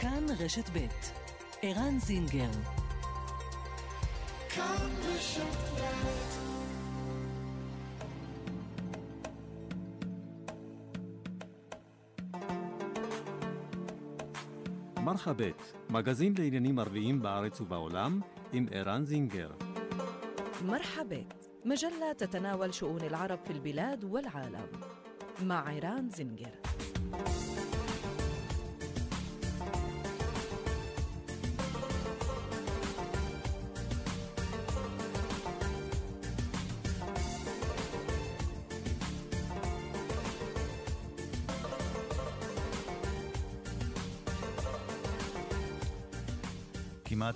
כאן רשת ב' ערן זינגר כאן רשת מרחבת, מגזין לעניינים ערביים בארץ ובעולם, עם ערן זינגר. مرحبت مجلة تتناول شؤون العرب في البلاد والعالم مع عيران زنجر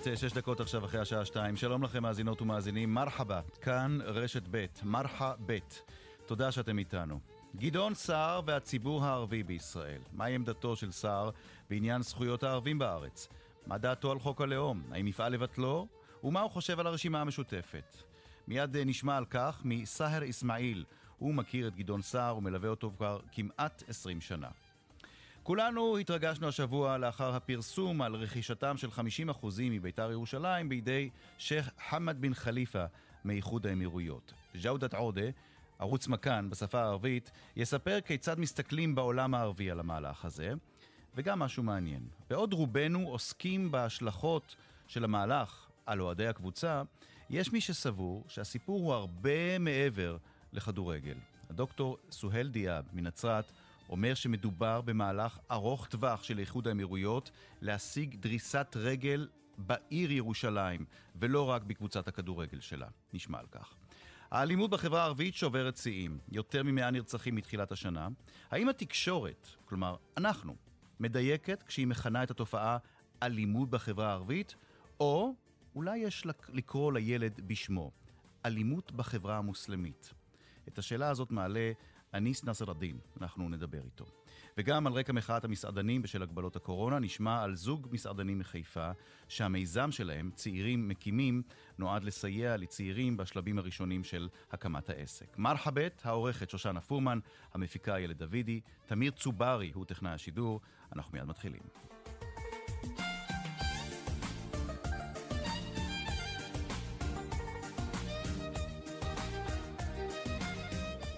כמעט אה, שש דקות עכשיו אחרי השעה שתיים. שלום לכם מאזינות ומאזינים, מרחבה, כאן רשת ב', מרחה ב'. תודה שאתם איתנו. גדעון סער והציבור הערבי בישראל. מהי עמדתו של סער בעניין זכויות הערבים בארץ? מה דעתו על חוק הלאום? האם יפעל לבטלו? ומה הוא חושב על הרשימה המשותפת? מיד אה, נשמע על כך מסהר אסמאעיל. הוא מכיר את גדעון סער ומלווה אותו כבר כמעט 20 שנה. כולנו התרגשנו השבוע לאחר הפרסום על רכישתם של 50% מביתר ירושלים בידי שייח' חמד בן חליפה מאיחוד האמירויות. ג'אודת עודה, ערוץ מכאן בשפה הערבית, יספר כיצד מסתכלים בעולם הערבי על המהלך הזה, וגם משהו מעניין. בעוד רובנו עוסקים בהשלכות של המהלך על אוהדי הקבוצה, יש מי שסבור שהסיפור הוא הרבה מעבר לכדורגל. הדוקטור סוהל דיאב מנצרת אומר שמדובר במהלך ארוך טווח של איחוד האמירויות להשיג דריסת רגל בעיר ירושלים, ולא רק בקבוצת הכדורגל שלה. נשמע על כך. האלימות בחברה הערבית שוברת שיאים, יותר מ-100 נרצחים מתחילת השנה. האם התקשורת, כלומר אנחנו, מדייקת כשהיא מכנה את התופעה אלימות בחברה הערבית, או אולי יש לקרוא לילד בשמו, אלימות בחברה המוסלמית? את השאלה הזאת מעלה אניס נאסר א-דין, אנחנו נדבר איתו. וגם על רקע מחאת המסעדנים בשל הגבלות הקורונה, נשמע על זוג מסעדנים מחיפה, שהמיזם שלהם, צעירים מקימים, נועד לסייע לצעירים בשלבים הראשונים של הקמת העסק. מרחבת, העורכת שושנה פורמן, המפיקה ילד דוידי, תמיר צוברי הוא טכנאי השידור, אנחנו מיד מתחילים.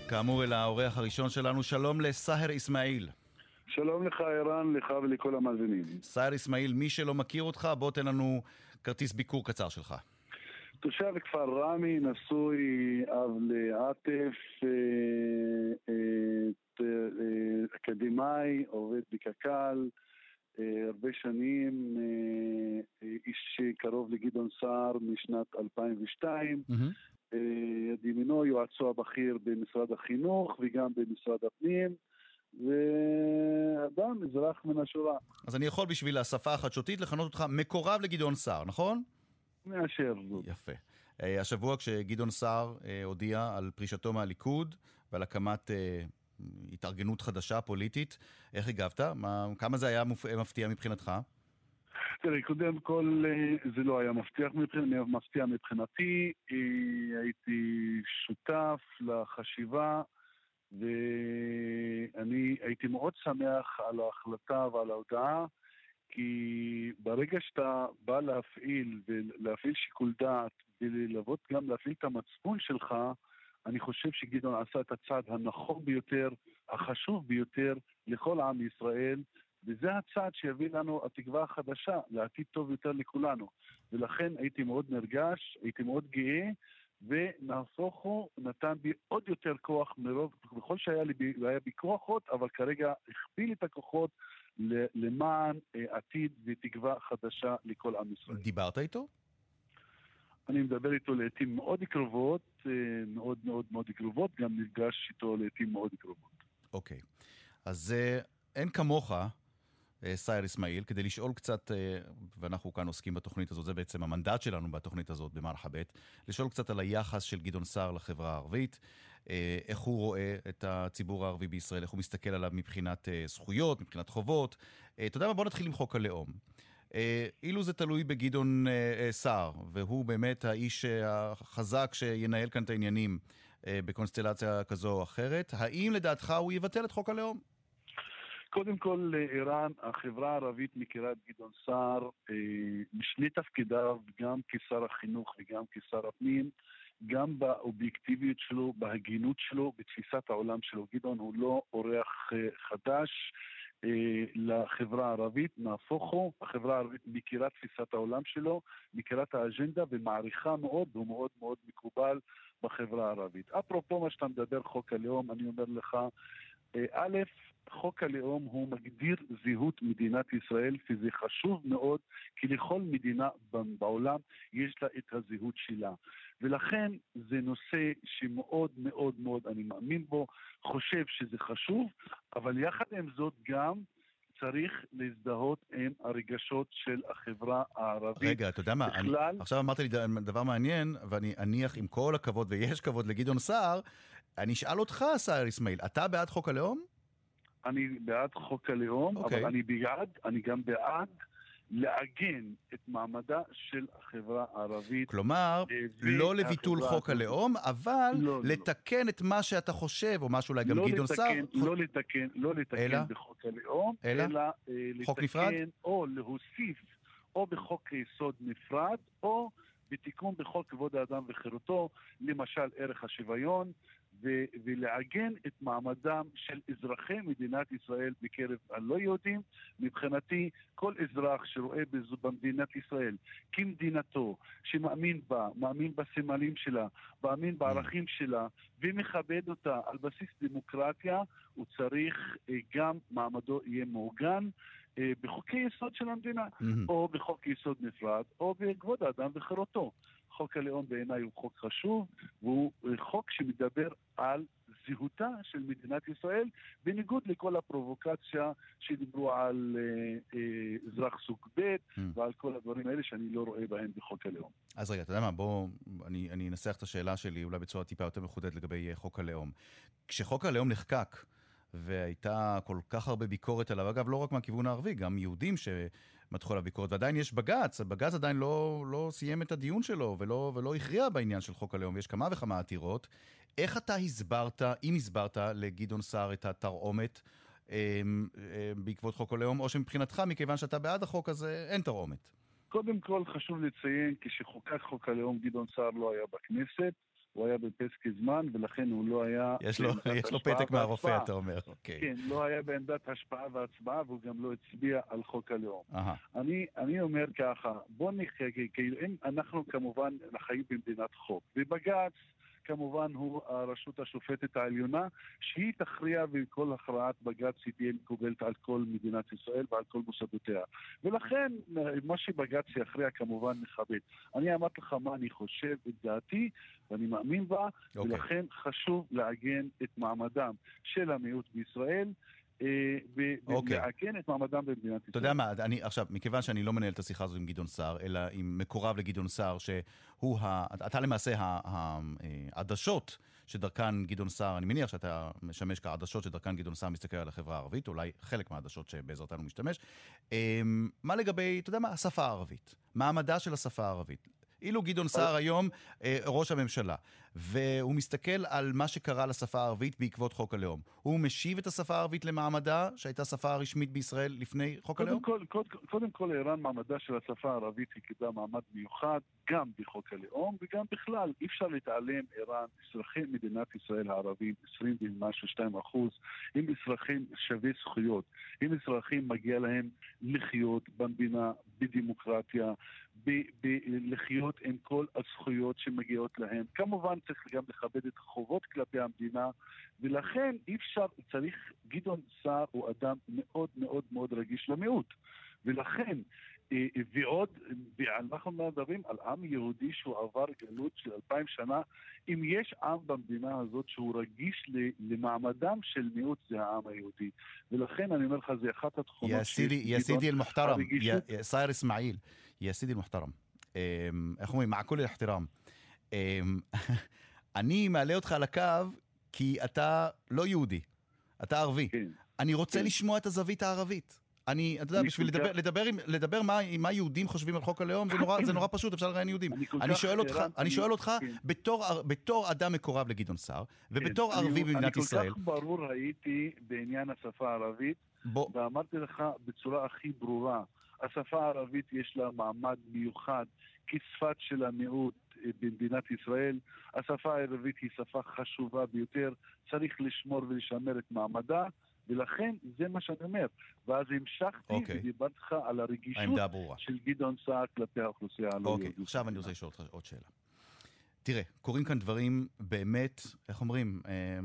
כאמור, אל האורח הראשון שלנו, שלום לסהר אסמאעיל. שלום לך, ערן, לך ולכל המאזינים. סהר אסמאעיל, מי שלא מכיר אותך, בוא תן לנו כרטיס ביקור קצר שלך. תושב כפר ראמי, נשוי, אב לעטף, אה, אה, אה, אקדמאי, עובד בקק"ל, הרבה שנים, איש קרוב לגדעון סער משנת 2002. Mm-hmm. יד ימינו יועצו הבכיר במשרד החינוך וגם במשרד הפנים. ואדם, אזרח מן השורה. אז אני יכול בשביל השפה החדשותית לכנות אותך מקורב לגדעון סער, נכון? מאשר זאת. יפה. אה, השבוע כשגדעון סער אה, הודיע על פרישתו מהליכוד ועל הקמת אה, התארגנות חדשה פוליטית, איך הגבת? מה, כמה זה היה מפתיע מבחינתך? תראי, קודם כל אה, זה לא היה מבטיח מפתיע מבחינתי, אה, הייתי שותף לחשיבה ואני הייתי מאוד שמח על ההחלטה ועל ההודעה כי ברגע שאתה בא להפעיל ולהפעיל שיקול דעת וללוות גם להפעיל את המצפון שלך, אני חושב שגדעון עשה את הצעד הנכון ביותר, החשוב ביותר לכל עם ישראל, וזה הצעד שיביא לנו התקווה החדשה לעתיד טוב יותר לכולנו. ולכן הייתי מאוד נרגש, הייתי מאוד גאה, ונהפוך הוא נתן בי עוד יותר כוח מרוב, בכל שהיה לי, היה בי כוחות, אבל כרגע הכפיל את הכוחות למען אה, עתיד ותקווה חדשה לכל עם ישראל. דיברת איתו? אני מדבר איתו לעיתים מאוד קרובות, אה, מאוד מאוד מאוד קרובות, גם נפגש איתו לעיתים מאוד קרובות. אוקיי. אז אה, אין כמוך סייר אסמאעיל, כדי לשאול קצת, אה, ואנחנו כאן עוסקים בתוכנית הזאת, זה בעצם המנדט שלנו בתוכנית הזאת במרחבת, לשאול קצת על היחס של גדעון סער לחברה הערבית, אה, איך הוא רואה את הציבור הערבי בישראל, איך הוא מסתכל עליו מבחינת זכויות, מבחינת חובות. אתה יודע מה? בוא נתחיל עם חוק הלאום. אילו זה תלוי בגדעון סער, והוא באמת האיש החזק שינהל כאן את העניינים בקונסטלציה כזו או אחרת, האם לדעתך הוא יבטל את חוק הלאום? קודם כל, ערן, החברה הערבית מכירה את גדעון סער אה, משני תפקידיו, גם כשר החינוך וגם כשר הפנים, גם באובייקטיביות שלו, בהגינות שלו, בתפיסת העולם שלו. גדעון הוא לא אורח אה, חדש. אה, לחברה הערבית, נהפוך הוא, החברה הערבית מכירה תפיסת העולם שלו, מכירה את האג'נדה ומעריכה מאוד, והוא מאוד מאוד מקובל בחברה הערבית. אפרופו מה שאתה מדבר, חוק הלאום, אני אומר לך, אה, א', חוק הלאום הוא מגדיר זהות מדינת ישראל, וזה חשוב מאוד, כי לכל מדינה בעולם יש לה את הזהות שלה. ולכן זה נושא שמאוד מאוד מאוד אני מאמין בו, חושב שזה חשוב, אבל יחד עם זאת גם צריך להזדהות עם הרגשות של החברה הערבית. רגע, אתה יודע מה, בכלל... אני, עכשיו אמרת לי דבר מעניין, ואני אניח עם כל הכבוד, ויש כבוד לגדעון סער, אני אשאל אותך, סער אסמאעיל, אתה בעד חוק הלאום? אני בעד חוק הלאום, okay. אבל אוקיי. אני בעד, אני גם בעד לעגן את מעמדה של החברה הערבית. כלומר, אה, לא לביטול חוק הלאום, אבל לא, לא, לא. לתקן לא. את מה שאתה חושב, או מה שאולי גם לא גדעון סער... לא לתקן, לא לתקן אלא? בחוק הלאום, אלא, אלא אה, חוק לתקן נפרד? או להוסיף או בחוק יסוד נפרד, או בתיקון בחוק כבוד האדם וחירותו, למשל ערך השוויון, ו- ולעגן את מעמדם של אזרחי מדינת ישראל בקרב הלא יהודים. מבחינתי, כל אזרח שרואה במדינת ישראל כמדינתו, שמאמין בה, מאמין בסמלים שלה, מאמין בערכים שלה ומכבד אותה על בסיס דמוקרטיה, הוא צריך אה, גם מעמדו יהיה מעוגן. אה, בחוקי יסוד של המדינה, mm-hmm. או בחוק יסוד נפרד, או בכבוד האדם וחירותו. חוק הלאום בעיניי הוא חוק חשוב, והוא חוק שמדבר על זהותה של מדינת ישראל, בניגוד לכל הפרובוקציה שדיברו על אה, אה, אזרח סוג ב' mm. ועל כל הדברים האלה שאני לא רואה בהם בחוק הלאום. אז רגע, אתה יודע מה, בוא, אני, אני אנסח את השאלה שלי אולי בצורה טיפה יותר מחודדת לגבי אה, חוק הלאום. כשחוק הלאום נחקק, והייתה כל כך הרבה ביקורת עליו, אגב, לא רק מהכיוון הערבי, גם יהודים ש... מתחו עליו ביקורת, ועדיין יש בג"ץ, בג"ץ עדיין לא, לא סיים את הדיון שלו ולא, ולא הכריע בעניין של חוק הלאום, יש כמה וכמה עתירות. איך אתה הסברת, אם הסברת לגדעון סער את התרעומת אה, אה, בעקבות חוק הלאום, או שמבחינתך, מכיוון שאתה בעד החוק הזה, אין תרעומת? קודם כל חשוב לציין, כשחוקק חוק הלאום גדעון סער לא היה בכנסת, הוא היה בפסקי זמן, ולכן הוא לא היה... יש לו, יש לו פתק מהרופא, אתה אומר, אוקיי. כן, לא היה בעמדת השפעה והצבעה, והוא גם לא הצביע על חוק הלאום. אני, אני אומר ככה, בוא נחכה, כאילו, אנחנו כמובן חיים במדינת חוק, ובג"ץ... כמובן הוא הרשות השופטת העליונה, שהיא תכריע וכל הכרעת בג"ץ היא תהיה מקובלת על כל מדינת ישראל ועל כל מוסדותיה. ולכן מה שבג"ץ יכריע כמובן מכבד. אני אמרתי לך מה אני חושב את דעתי ואני מאמין בה, okay. אוקיי. ולכן חשוב לעגן את מעמדם של המיעוט בישראל. אה, אוקיי. ולעגן את מעמדם במדינת ישראל. אתה יודע מה, אני עכשיו, מכיוון שאני לא מנהל את השיחה הזו עם גדעון סער, אלא עם מקורב לגדעון סער, שהוא, ה, אתה למעשה העדשות שדרכן גדעון סער, אני מניח שאתה משמש כעדשות שדרכן גדעון סער מסתכל על החברה הערבית, אולי חלק מהעדשות שבעזרתן הוא משתמש. אמ, מה לגבי, אתה יודע מה, השפה הערבית? מעמדה של השפה הערבית. אילו גדעון סער היום אה, ראש הממשלה, והוא מסתכל על מה שקרה לשפה הערבית בעקבות חוק הלאום, הוא משיב את השפה הערבית למעמדה, שהייתה שפה הרשמית בישראל לפני חוק קודם הלאום? כל, קודם, קודם כל, ערן, מעמדה של השפה הערבית היא קיבלה מעמד מיוחד גם בחוק הלאום וגם בכלל. אי אפשר להתעלם, ערן, אזרחי מדינת ישראל הערבים, 20 ומשהו, 2 אחוז, הם אזרחים שווי זכויות. הם אזרחים, מגיע להם לחיות במדינה, בדמוקרטיה, לחיות עם כל הזכויות שמגיעות להם. כמובן צריך גם לכבד את החובות כלפי המדינה, ולכן אי אפשר, צריך, גדעון סער הוא אדם מאוד מאוד מאוד רגיש למיעוט. ולכן אה, ועוד, אנחנו מדברים על עם יהודי שהוא עבר גלות של אלפיים שנה. אם יש עם במדינה הזאת שהוא רגיש למעמדם של מיעוט, זה העם היהודי. ולכן אני אומר לך, זה אחת התכונות... יא סידי, יא סידי אל-מוחתרם, סאיר אסמאעיל, יא סידי אל-מוחתרם. איך אומרים? מעקול אל-אחתרם. אני מעלה אותך על הקו כי אתה לא יהודי, אתה ערבי. כן. אני רוצה כן. לשמוע את הזווית הערבית. אני, אתה יודע, בשביל לדבר, לדבר, לדבר מה, מה יהודים חושבים על חוק הלאום, זה נורא, זה נורא פשוט, אפשר לראיין יהודים. אני, אני שואל אותך, אני שואל אותך כן. בתור, בתור אדם מקורב לגדעון סער, ובתור כן, ערבי במדינת ישראל. אני כל כך ברור הייתי בעניין השפה הערבית. בוא... ואמרתי לך בצורה הכי ברורה, השפה הערבית יש לה מעמד מיוחד כשפת של המיעוט במדינת ישראל. השפה הערבית היא שפה חשובה ביותר, צריך לשמור ולשמר את מעמדה. ולכן זה מה שאני אומר. ואז המשכתי okay. אוקיי. ודיברתי לך על הרגישות. של גדעון סער כלפי האוכלוסייה הלא אוקיי, יהודית. עכשיו אני רוצה לשאול אותך עוד שאלה. תראה, קורים כאן דברים באמת, איך אומרים, אה,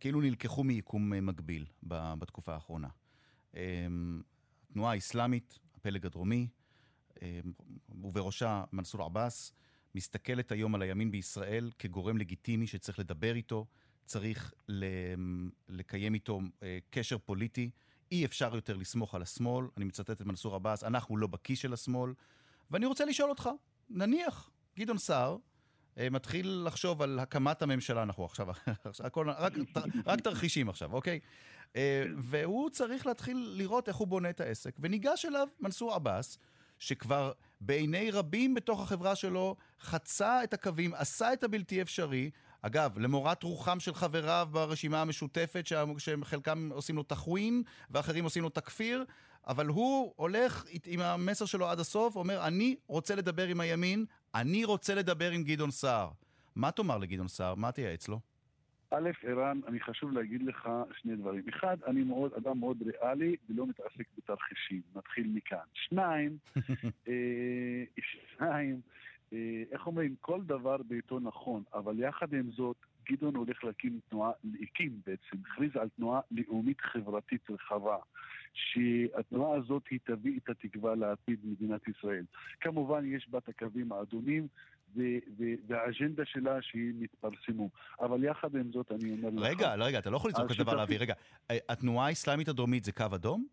כאילו נלקחו מיקום מקביל בתקופה האחרונה. אה, התנועה האסלאמית, הפלג הדרומי, אה, ובראשה מנסור עבאס, מסתכלת היום על הימין בישראל כגורם לגיטימי שצריך לדבר איתו, צריך לקיים איתו אה, קשר פוליטי. אי אפשר יותר לסמוך על השמאל. אני מצטט את מנסור עבאס, אנחנו לא בכיס של השמאל. ואני רוצה לשאול אותך, נניח גדעון סער אה, מתחיל לחשוב על הקמת הממשלה, אנחנו עכשיו, עכשיו הכל, רק, רק תרחישים עכשיו, אוקיי? אה, והוא צריך להתחיל לראות איך הוא בונה את העסק, וניגש אליו מנסור עבאס, שכבר בעיני רבים בתוך החברה שלו חצה את הקווים, עשה את הבלתי אפשרי. אגב, למורת רוחם של חבריו ברשימה המשותפת, שחלקם עושים לו תחווין ואחרים עושים לו תכפיר, אבל הוא הולך עם המסר שלו עד הסוף, אומר, אני רוצה לדבר עם הימין, אני רוצה לדבר עם גדעון סער. מה תאמר לגדעון סער? מה תייעץ לו? א', ערן, אני חשוב להגיד לך שני דברים. אחד, אני מאוד, אדם מאוד ריאלי ולא מתעסק בתרחישים. נתחיל מכאן. שניים, אה, שניים, אה, איך אומרים, כל דבר בעיתו נכון, אבל יחד עם זאת, גדעון הולך להקים תנועה, הקים בעצם, הכריז על תנועה לאומית חברתית רחבה. שהתנועה הזאת היא תביא את התקווה לעתיד מדינת ישראל. כמובן יש בה את הקווים האדומים והאג'נדה שלה שהיא מתפרסמו. אבל יחד עם זאת אני אומר לך... רגע, לא, רגע, אתה לא יכול לצעוק כזה דבר השותפים- לאוויר. רגע, אה, התנועה האסלאמית הדרומית זה קו אדום?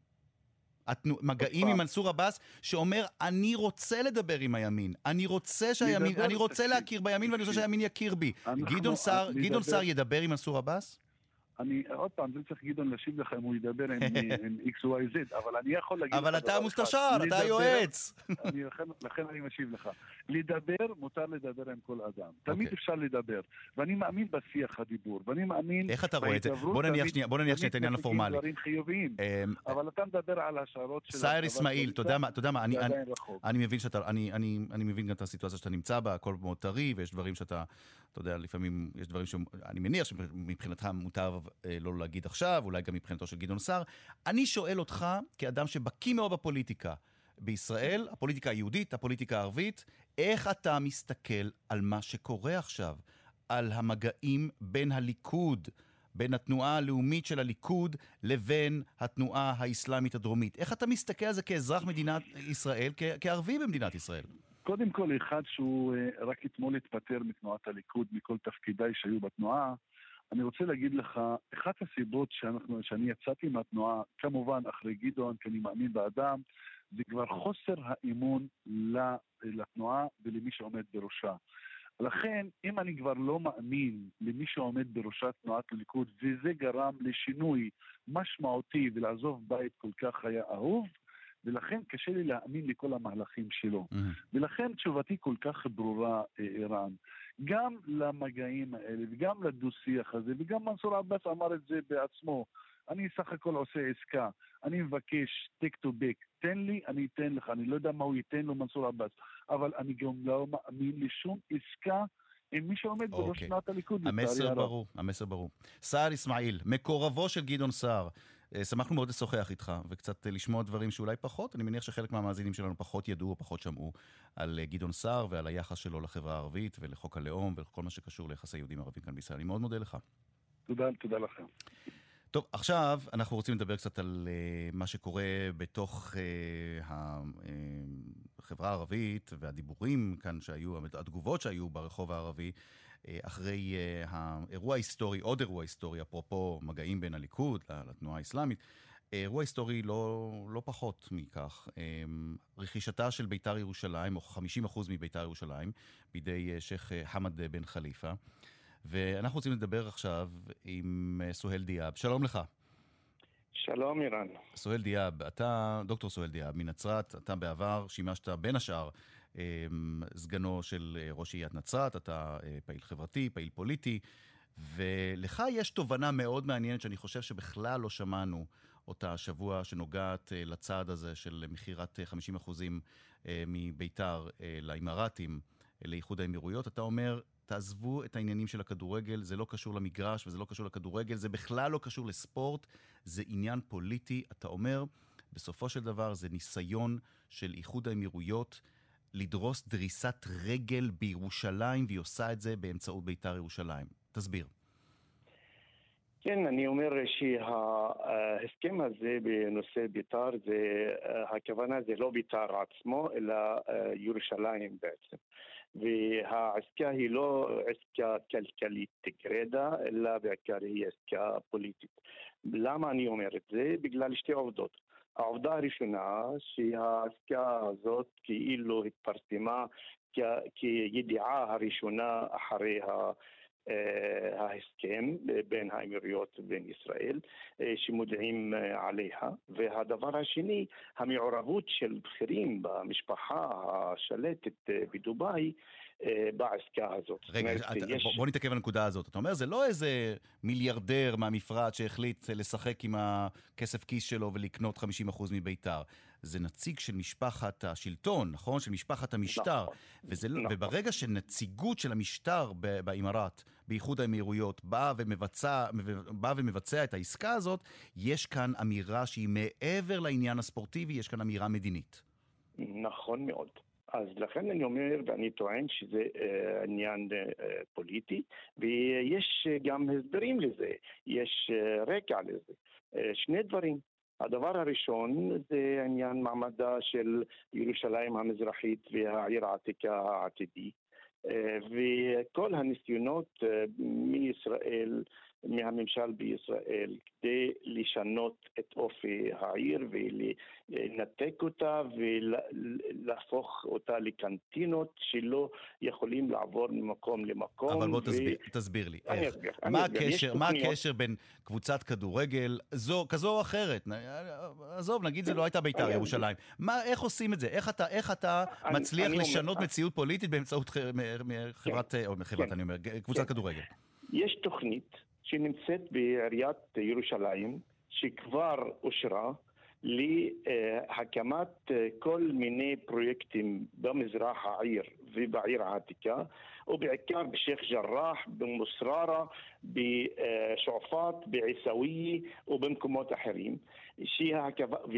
התנו... מגעים. עם מנסור עבאס, שאומר, אני רוצה לדבר עם הימין, אני רוצה שהימין, אני רוצה להכיר בימין ואני רוצה. שהימין יכיר בי. גדעון סער ידבר עם מנסור עבאס? אני, עוד פעם, זה צריך גדעון להשיב לך אם הוא ידבר עם, XYZ, אבל אני יכול להגיד אבל אתה אחד. המוסתשר, אתה היועץ. לכן, אני משיב לך. לדבר, מותר לדבר עם כל אדם. תמיד אוקיי. אפשר לדבר. ואני מאמין בשיח הדיבור, ואני מאמין... איך אתה רואה את זה? בוא נניח תמיד- שנייה, בוא נניח שנייה את תמיד העניין הפורמלי. דברים חיוביים. אמ, אבל אתה מדבר על השערות של... הצבא אסמאעיל, אתה יודע מה, אני- מבין שאתה, אני, אני, אני מבין גם את הסיטואציה שאתה נמצא בה, הכל מאוד טרי, ויש דברים שאתה, אתה יודע, לפעמים יש דברים שאני מניח שמבחינתך מותר אה, לא להגיד עכשיו, אולי גם מבחינתו של גדעון סער. אני שואל אותך, כאדם שבקיא מאוד בפוליטיקה בישראל, הפוליטיקה היהודית, הפוליטיקה הערבית, איך אתה מסתכל על מה שקורה עכשיו, על המגעים בין הליכוד, בין התנועה הלאומית של הליכוד לבין התנועה האסלאמית הדרומית. איך אתה מסתכל על זה כאזרח מדינת ישראל, כערבי במדינת ישראל? קודם כל, אחד שהוא אה, רק אתמול התפטר מתנועת הליכוד, מכל תפקידיי שהיו בתנועה, אני רוצה להגיד לך, אחת הסיבות שאנחנו, שאני יצאתי מהתנועה, כמובן אחרי גדעון, כי אני מאמין באדם, זה כבר חוסר האמון לתנועה ולמי שעומד בראשה. לכן, אם אני כבר לא מאמין למי שעומד בראשת תנועת הליכוד, וזה גרם לשינוי משמעותי ולעזוב בית כל כך היה אהוב, ולכן קשה לי להאמין לכל המהלכים שלו. ולכן תשובתי כל כך ברורה, אה, ערן. גם למגעים האלה וגם לדו-שיח הזה, וגם מנסור עבאס אמר את זה בעצמו. אני סך הכל עושה עסקה, אני מבקש take to back, תן לי, אני אתן לך, אני לא יודע מה הוא ייתן לו מנסור עבאס, אבל אני גם לא מאמין לשום עסקה עם מי שעומד בראש אוקיי. תנועת הליכוד. לצערי המסר הרב. ברור, המסר ברור. סעד אסמאעיל, מקורבו של גדעון סער. אה, שמחנו מאוד לשוחח איתך, וקצת אה, לשמוע דברים שאולי פחות, אני מניח שחלק מהמאזינים שלנו פחות ידעו או פחות שמעו על אה, גדעון סער ועל היחס שלו לחברה הערבית ולחוק הלאום וכל מה שקשור ליחסי יהודים ערבים כאן בישראל. אני מאוד מודה לך. תודה, תודה לכם. טוב, עכשיו אנחנו רוצים לדבר קצת על uh, מה שקורה בתוך uh, החברה הערבית והדיבורים כאן שהיו, התגובות שהיו ברחוב הערבי אחרי uh, האירוע ההיסטורי, עוד אירוע היסטורי, אפרופו מגעים בין הליכוד לתנועה האסלאמית. אירוע היסטורי לא, לא פחות מכך, רכישתה של בית"ר ירושלים, או 50% מבית"ר ירושלים, בידי שייח' חמד בן חליפה. ואנחנו רוצים לדבר עכשיו עם סוהל דיאב. שלום לך. שלום, אירן. סוהל דיאב, אתה, דוקטור סוהל דיאב, מנצרת, אתה בעבר שימשת בין השאר סגנו של ראש עיריית נצרת, אתה פעיל חברתי, פעיל פוליטי, ולך יש תובנה מאוד מעניינת שאני חושב שבכלל לא שמענו אותה השבוע, שנוגעת לצעד הזה של מכירת 50% מביתר לאמירתים, לאיחוד האמירויות. אתה אומר, תעזבו את העניינים של הכדורגל, זה לא קשור למגרש וזה לא קשור לכדורגל, זה בכלל לא קשור לספורט, זה עניין פוליטי. אתה אומר, בסופו של דבר זה ניסיון של איחוד האמירויות לדרוס דריסת רגל בירושלים, והיא עושה את זה באמצעות בית"ר ירושלים. תסביר. כן, אני אומר שההסכם הזה בנושא בית"ר, זה, הכוונה זה לא בית"ר עצמו, אלא אה, ירושלים בעצם. והעסקה היא לא עסקה כלכלית גרידא, אלא בעיקר היא עסקה פוליטית. למה אני אומר את זה? בגלל שתי עובדות. העובדה הראשונה שהעסקה הזאת כאילו התפרסמה כידיעה הראשונה אחרי. אה, ההסכם בין האמירויות ובין ישראל, אה, שמודעים אה, עליה. והדבר השני, המעורבות של בכירים במשפחה השלטת בדובאי בעסקה הזאת. רגע, אתה, יש... בוא נתעכב על הנקודה הזאת. אתה אומר, זה לא איזה מיליארדר מהמפרט שהחליט לשחק עם הכסף כיס שלו ולקנות 50% מביתר. זה נציג של משפחת השלטון, נכון? של משפחת המשטר. נכון. וזה, לא- נכון. וברגע שנציגות של המשטר באימארט, באיחוד האמירויות, באה ומבצע, בא ומבצע את העסקה הזאת, יש כאן אמירה שהיא מעבר לעניין הספורטיבי, יש כאן אמירה מדינית. נכון מאוד. אז לכן אני אומר ואני טוען שזה uh, עניין uh, פוליטי ויש uh, גם הסברים לזה, יש uh, רקע לזה. Uh, שני דברים. הדבר הראשון זה עניין מעמדה של ירושלים המזרחית והעיר העתיקה העתידי. אה, וכל הניסיונות אה, מישראל מהממשל בישראל כדי לשנות את אופי העיר ולנתק אותה ולהפוך אותה לקנטינות שלא יכולים לעבור ממקום למקום. אבל בוא ו... תסביר, תסביר לי. אני איך. אסביר. מה, אני הקשר, מה הקשר בין קבוצת כדורגל זו, כזו או אחרת? עזוב, נגיד זה לא הייתה בית"ר ירושלים. מה, איך עושים את זה? איך אתה, איך אתה אני, מצליח אני לשנות אומר... מציאות פוליטית באמצעות חברת, כן. או חברת, כן. אני אומר, קבוצת כן. כדורגל? יש תוכנית שנמצאת בעיריית ירושלים, שכבר אושרה להקמת אה, כל מיני פרויקטים במזרח העיר ובעיר העתיקה, ובעיקר בשייח' ג'ראח, במוסררה, בשועפאט, בעיסאוויה ובמקומות אחרים,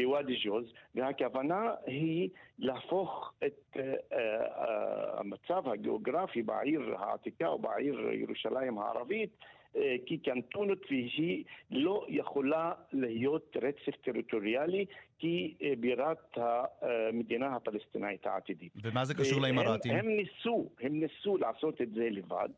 וואדי ג'וז, והכוונה היא להפוך את אה, אה, המצב הגיאוגרפי בעיר העתיקה או בעיר ירושלים הערבית אה, כקנטונות והיא לא יכולה להיות רצף טריטוריאלי כבירת המדינה הפלסטינאית העתידית. ומה זה קשור לאמרתים? הם ניסו, הם ניסו לעשות את זה לבד,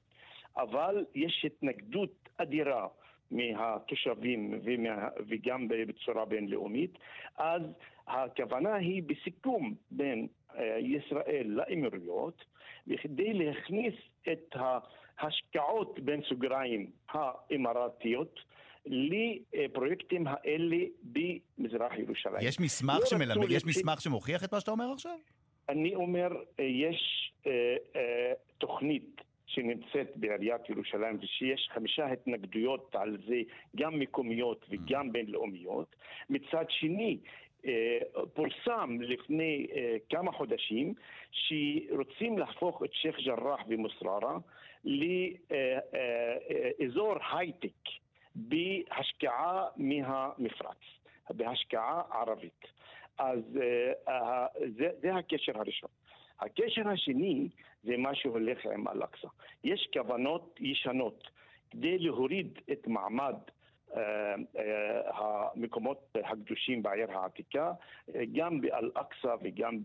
אבל יש התנגדות אדירה. מהתושבים ומה, וגם בצורה בינלאומית, אז הכוונה היא בסיכום בין אה, ישראל לאמירויות, בכדי להכניס את ההשקעות בין סוגריים האמרתיות לפרויקטים האלה במזרח ירושלים. יש מסמך לא שמלמד, יש מסמך שמוכיח את מה שאתה אומר עכשיו? אני אומר, אה, יש אה, אה, תוכנית שנמצאת בעיריית ירושלים ושיש חמישה התנגדויות על זה, גם מקומיות וגם בינלאומיות. מצד שני, אה, פורסם לפני אה, כמה חודשים שרוצים להפוך את שייח' ג'ראח ומוסררה לאזור הייטק בהשקעה מהמפרץ, בהשקעה ערבית. אז אה, זה, זה הקשר הראשון. הקשר השני זה מה שהולך עם אל-אקצא. יש כוונות ישנות כדי להוריד את מעמד אה, אה, המקומות הקדושים בעיר העתיקה, אה, גם באל-אקצא וגם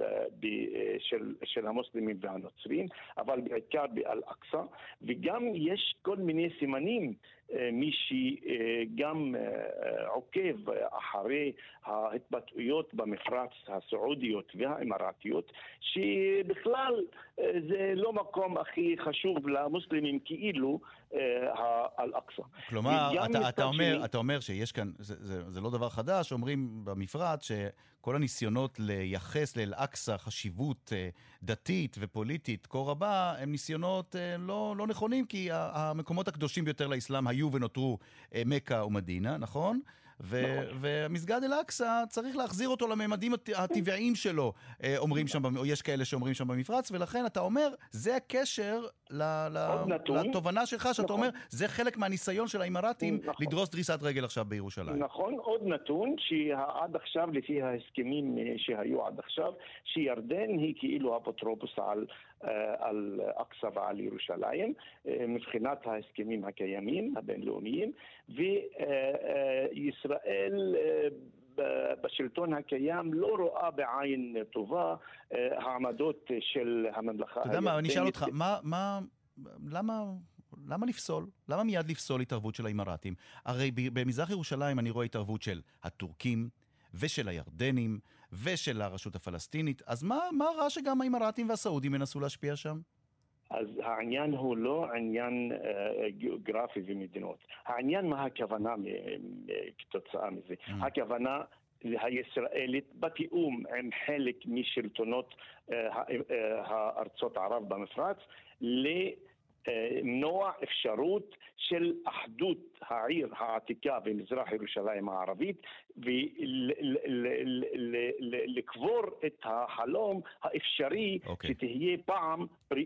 של, של המוסלמים והנוצרים, אבל בעיקר באל-אקצא, וגם יש כל מיני סימנים מי שגם עוקב אחרי ההתבטאויות במפרץ הסעודיות והאמרתיות, שבכלל זה לא מקום הכי חשוב למוסלמים כאילו אל-אקצא. כלומר, אתה, אתה, אומר, אתה אומר שיש כאן, זה, זה, זה לא דבר חדש, אומרים במפרץ שכל הניסיונות לייחס לאל-אקצא חשיבות אה, דתית ופוליטית כה רבה, הם ניסיונות אה, לא, לא נכונים, כי המקומות הקדושים ביותר לאסלאם היו ונותרו אה, מכה ומדינה, נכון? ו- נכון. ומסגד אל-אקצא, צריך להחזיר אותו לממדים הט- הטבעיים שלו, אה, אומרים שם, או יש כאלה שאומרים שם במפרץ, ולכן אתה אומר, זה הקשר ל- ל-. לתובנה שלך, שאתה נכון. אומר, זה חלק מהניסיון של האמירתים נכון. לדרוס דריסת רגל עכשיו בירושלים. נכון, עוד נתון שעד עכשיו, לפי ההסכמים אה, שהיו עד עכשיו, שירדן היא כאילו אפוטרופוס על, אה, על אקצא ועל ירושלים, אה, מבחינת ההסכמים הקיימים, הבינלאומיים, וישראל בשלטון הקיים לא רואה בעין טובה אה, העמדות של הממלכה אתה יודע מה, אני אשאל. אותך, מה, מה, למה, למה לפסול? למה מיד לפסול התערבות של האמירתים? הרי במזרח ירושלים אני רואה התערבות של הטורקים ושל הירדנים ושל הרשות הפלסטינית, אז מה, מה רע שגם האמירתים והסעודים ינסו להשפיע שם? אז העניין הוא לא עניין אה, גיאוגרפי ומדינות. העניין מה הכוונה כתוצאה מזה. Mm. הכוונה הישראלית בתיאום עם חלק משלטונות אה, ה- אה, הארצות ערב במפרץ למנוע אפשרות של אחדות העיר העתיקה במזרח ירושלים הערבית ולקבור את החלום האפשרי אוקיי. שתהיה פעם אה, אה,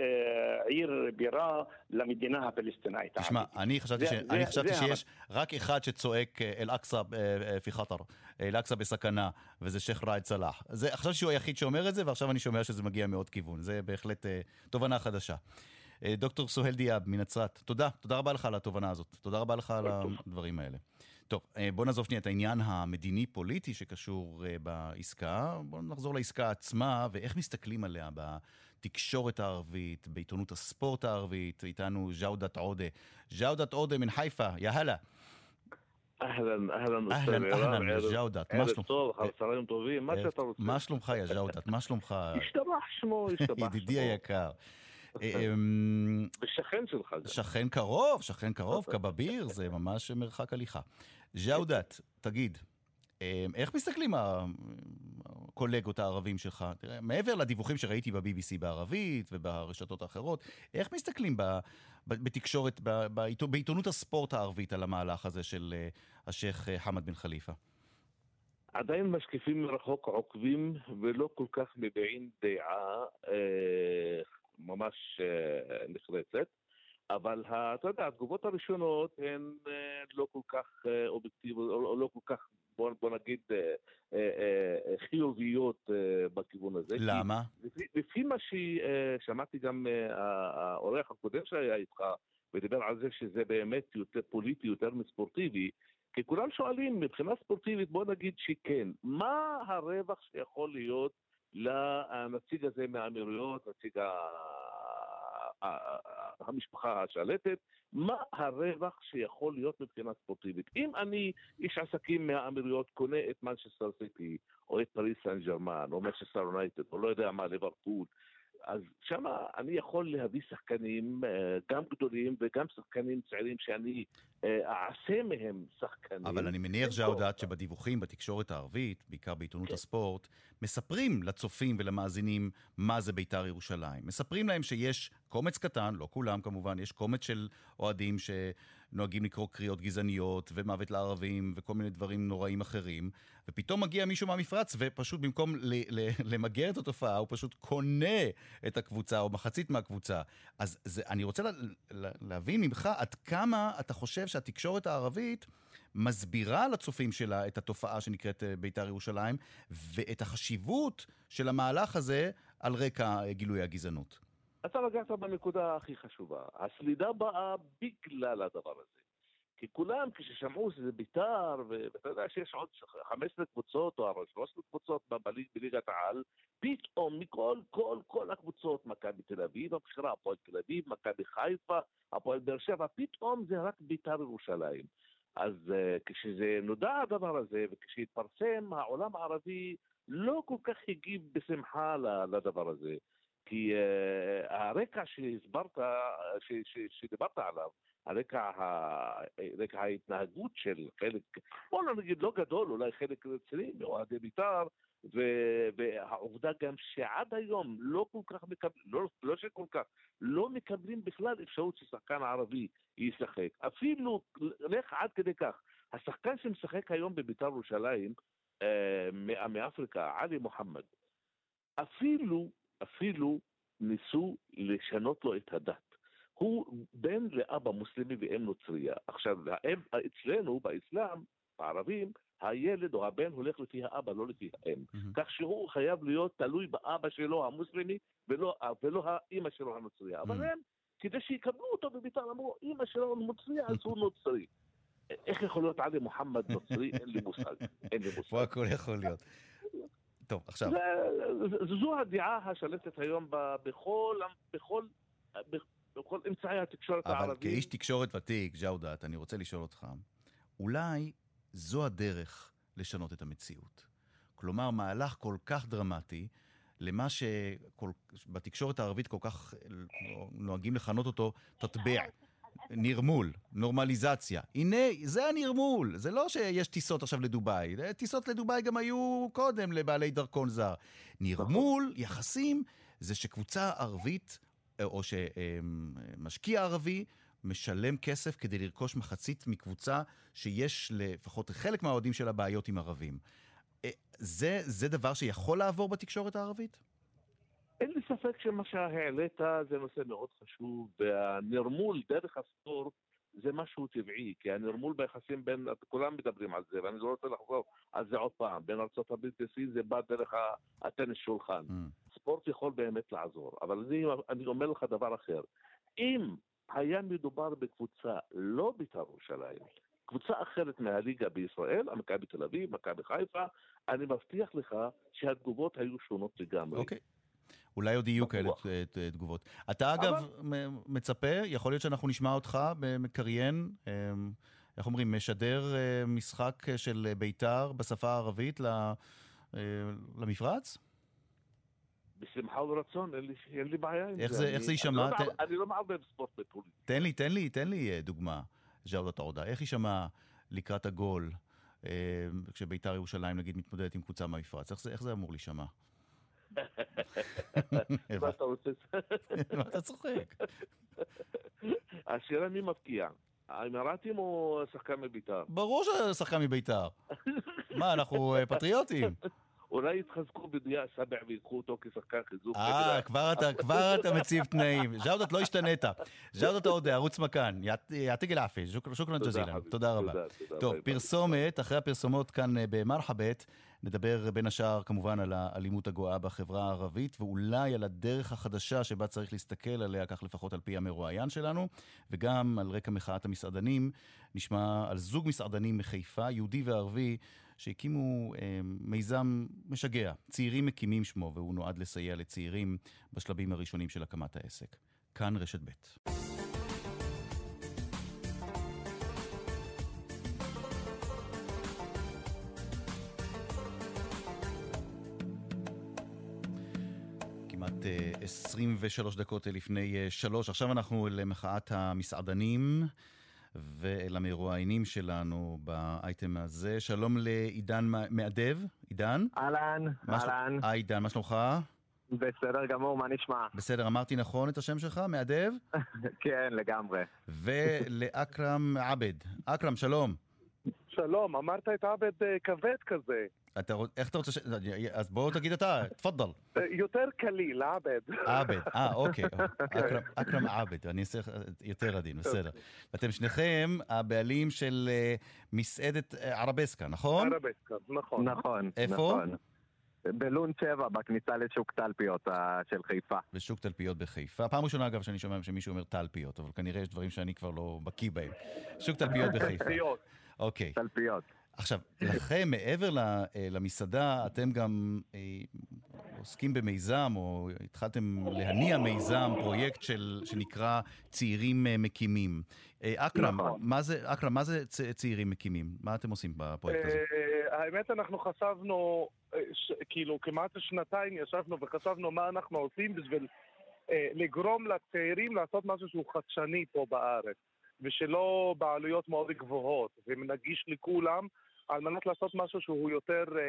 אה, עיר בירה למדינה הפלסטינאית. תשמע. אני חשבתי, זה- ש... אני זה- חשבתי זה שיש רק אחד שצועק אה, אל-אקצא אה, אה, פי חטר, אל-אקצא בסכנה, וזה שייח' ראאד סלאח. חשבתי שהוא היחיד שאומר את זה, ועכשיו אני שומע שזה מגיע מעוד כיוון. זה בהחלט אה, תובנה חדשה. אה, דוקטור סוהל דיאב מנצרת, תודה, תודה רבה לך על התובנה הזאת. תודה רבה לך על טוב. הדברים האלה. טוב, אה, בוא נעזוב שנייה את העניין המדיני-פוליטי שקשור אה, בעסקה. בוא נחזור לעסקה עצמה, ואיך מסתכלים עליה בתקשורת הערבית, בעיתונות הספורט הערבית. איתנו ג'אודת עודה. ג'אודת עודה מן חיפה, יא הלה. אהלן, אהלן, אהלן, אהלן, ערב- ג'אודת. מה ערב שלומך? טוב, אחר צהריים טובים, מה ערב- שאתה רוצה. מה שלומך, יא ג'אודת? מה שלומך? השתבח שמו, השתבח שמו. ידידי היקר. אה, אמ, ושכן שלך. שכן קרוב, שכן קרוב, קבביר, זה ממש מרחק הליכה. ג'אודת, תגיד, אה, איך מסתכלים הקולגות הערבים שלך? תראה, מעבר לדיווחים שראיתי ב-BBC בערבית וברשתות האחרות, איך מסתכלים ב- ב- בתקשורת, ב- בעיתו- בעיתונות הספורט הערבית על המהלך הזה של אה, השייח' חמד בן חליפה? עדיין משקיפים מרחוק, עוקבים, ולא כל כך מביעים דעה ממש אה, נחרצת. אבל אתה יודע, התגובות הראשונות הן אה, לא כל כך אה, אובייקטיביות, או לא כל כך, בוא, בוא נגיד, חיוביות בכיוון הזה. למה? לפי, לפי מה ששמעתי גם האורח הקודם שהיה איתך, ודיבר על זה שזה באמת יותר פוליטי, יותר מספורטיבי, כי כולם שואלים, מבחינה ספורטיבית, בוא נגיד שכן, מה הרווח שיכול להיות לנציג הזה מהאמירויות, נציג ה... המשפחה השלטת, מה הרווח שיכול להיות מבחינה ספורטיבית. אם אני איש עסקים מהאמירויות קונה את מנצ'סטר סיטי, או את פריס סן ז'רמן, או מנצ'סטר יונייטד, או לא יודע מה, ליברפול, אז שם אני יכול להביא שחקנים אה, גם גדולים וגם שחקנים צעירים שאני אה, אעשה מהם שחקנים. אבל אני מניח, טוב. שבדיווחים בתקשורת הערבית, בעיקר בעיתונות כן. הספורט, מספרים לצופים ולמאזינים מה זה בית"ר ירושלים. מספרים להם שיש קומץ קטן, לא כולם כמובן, יש קומץ של אוהדים שנוהגים לקרוא קריאות גזעניות ומוות לערבים וכל מיני דברים נוראים אחרים, ופתאום מגיע מישהו מהמפרץ ופשוט במקום ל- ל- למגר את התופעה, הוא פשוט קונה את הקבוצה או מחצית מהקבוצה. אז זה, אני רוצה לה, לה, להבין ממך עד כמה אתה חושב שהתקשורת הערבית מסבירה לצופים שלה את התופעה שנקראת אה, בית"ר ירושלים, ואת החשיבות של המהלך הזה על רקע אה, גילוי הגזענות. אתה נגעת בנקודה הכי חשובה. הסלידה באה בגלל הדבר הזה. כי כולם, כששמעו שזה בית"ר, ואתה יודע שיש עוד 15 קבוצות או 13 קבוצות בליגת העל, פתאום מכל כל, כל הקבוצות, מכבי תל אביב, הבחירה, הפועל תל אביב, מכבי חיפה, הפועל באר שבע, פתאום זה רק בית"ר ירושלים. אז uh, כשזה נודע הדבר הזה, וכשהתפרסם, העולם הערבי לא כל כך הגיב בשמחה לדבר הזה. כי uh, הרקע שהסברת, ש, ש, שדיברת עליו, הרקע, ה, רקע ההתנהגות של חלק, בוא נגיד לא גדול, אולי חלק רציני מאוהדי בית"ר, והעובדה גם שעד היום לא כל כך מקבלים, לא, לא שכל כך, לא מקבלים בכלל אפשרות ששחקן ערבי ישחק. אפילו, לך עד כדי כך, השחקן שמשחק היום בבית"ר ירושלים, אה, מאפריקה, עלי מוחמד, אפילו, אפילו ניסו לשנות לו את הדת. הוא בן לאבא מוסלמי ואם נוצריה. עכשיו, האם, אצלנו, באסלאם, הערבים, הילד או הבן הולך לפי האבא, לא לפי האם. Mm-hmm. כך שהוא חייב להיות תלוי באבא שלו המוסלמי ולא, ולא האימא שלו הנוצריה. Mm-hmm. אבל הם, כדי שיקבלו אותו בביתר, אמרו, אימא שלו נוצריה, אז הוא נוצרי. איך יכול להיות עלי מוחמד נוצרי? אין לי מושג. אין לי מושג. פה הכל יכול להיות. טוב, עכשיו. זו הדעה השלטת היום בכל, בכל, בכל אמצעי התקשורת הערביים. אבל כאיש תקשורת ותיק, ג'אודת, אני רוצה לשאול אותך, אולי זו הדרך לשנות את המציאות. כלומר, מהלך כל כך דרמטי, למה שבתקשורת הערבית כל כך נוהגים לכנות אותו תטבע, נרמול, נורמליזציה. הנה, זה הנרמול. זה לא שיש טיסות עכשיו לדובאי. טיסות לדובאי גם היו קודם לבעלי דרכון זר. נרמול, יחסים, זה שקבוצה ערבית, או שמשקיע ערבי, משלם כסף כדי לרכוש מחצית מקבוצה שיש לפחות חלק מהאוהדים שלה בעיות עם ערבים. אה, זה, זה דבר שיכול לעבור בתקשורת הערבית? אין לי ספק שמה שהעלית זה נושא מאוד חשוב, והנרמול דרך הספורט זה משהו טבעי, כי הנרמול ביחסים בין, כולם מדברים על זה, ואני לא רוצה לחזור על זה עוד פעם, בין ארה"ב לסין זה בא דרך הטניס שולחן. Mm. ספורט יכול באמת לעזור, אבל אני, אני אומר לך דבר אחר. אם היה מדובר בקבוצה לא בית"ר ירושלים, קבוצה אחרת מהליגה בישראל, מכבי תל אביב, מכבי חיפה, אני מבטיח לך שהתגובות היו שונות לגמרי. אוקיי. Okay. אולי עוד יהיו כאלה תגובות. אתה אגב. מצפה, יכול להיות שאנחנו נשמע אותך מקריין, אמ, איך אומרים, משדר אה, משחק של בית"ר בשפה הערבית אה, למפרץ? בשמחה ורצון, אין לי, אין לי בעיה עם איך זה. איך זה יישמע? אני, לא, אני לא מערבב ספורט בפוליטיקה. תן לי, תן לי, תן לי אה, דוגמה, ז'אודת עודה. איך יישמע לקראת הגול, אה, כשביתר ירושלים נגיד מתמודדת עם קבוצה מהמפרץ? איך זה, איך זה אמור להישמע? מה אתה רוצה? מה אתה צוחק? השאלה מי מפקיע. האמירתים או שחקן מביתר? ברור ששחקן מביתר. מה, אנחנו אה, פטריוטים. אולי יתחזקו בדיעה סבע ויקחו אותו כשחקן חיזוק. אה, כבר אתה, כבר אתה מציב תנאים. ז'אודת לא השתנית. ז'אודת עוד ערוץ מכאן. יעתיק אל-עפי, שוכרן ג'זילה. תודה רבה. טוב, פרסומת, אחרי הפרסומות כאן אה, במרחבת, נדבר בין השאר כמובן על האלימות הגואה בחברה הערבית, ואולי על הדרך החדשה שבה צריך להסתכל עליה, כך לפחות על פי המרואיין שלנו, וגם על רקע מחאת המסעדנים. נשמע על זוג מסעדנים מחיפה, יהודי וערבי, שהקימו אה, מיזם משגע. צעירים מקימים שמו, והוא נועד לסייע לצעירים בשלבים הראשונים של הקמת העסק. כאן רשת ב'. 23 אה, דקות לפני 3. אה, עכשיו אנחנו למחאת המסעדנים. ולמרואיינים שלנו באייטם הזה. שלום לעידן מאדב. עידן? אהלן, אהלן. היי עידן, מה שלומך? בסדר גמור, מה נשמע? בסדר, אמרתי נכון את השם שלך? מאדב? כן, לגמרי. ולאכרם עבד. אכרם, שלום. שלום, אמרת את עבד אה, כבד כזה. אתה, איך אתה רוצה ש... אז בואו תגיד אתה, תפאדל. יותר קליל, עבד. עבד, אה, אוקיי. אכרם עבד, אני אעשה יותר עדין, בסדר. ואתם שניכם הבעלים של אה, מסעדת אה, ערבסקה, נכון? ערבסקה, נכון. נכון, איפה? נכון. בלון 7, בכניסה לשוק תלפיות אה, של חיפה. בשוק תלפיות בחיפה. פעם ראשונה, אגב, שאני שומע שמישהו אומר תלפיות, אבל כנראה יש דברים שאני כבר לא בקיא בהם. שוק תלפיות בחיפה. אוקיי. תלפיות. עכשיו, לכם, מעבר אה, למסעדה, אתם גם אה, עוסקים במיזם, או התחלתם להניע מיזם, פרויקט של, שנקרא צעירים אה, מקימים. אכרם, נכון. מה זה, מה זה צעירים מקימים? מה אתם עושים בפרויקט הזה? האמת, אנחנו חשבנו, כאילו, כמעט שנתיים ישבנו וחשבנו מה אנחנו עושים בשביל לגרום לצעירים לעשות משהו שהוא חדשני פה בארץ. ושלא בעלויות מאוד גבוהות, ונגיש לכולם, על מנת לעשות משהו שהוא יותר, אה,